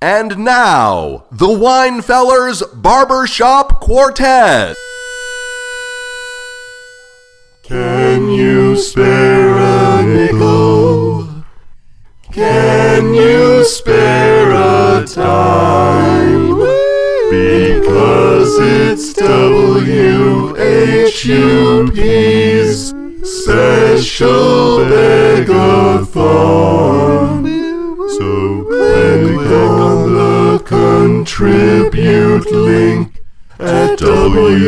And now, the Winefellers Barbershop Quartet. Can you spare a nickel? Can you spare a dime? Because it's WHUP's special begathon. Click on the contribute link at WHUPFM.org.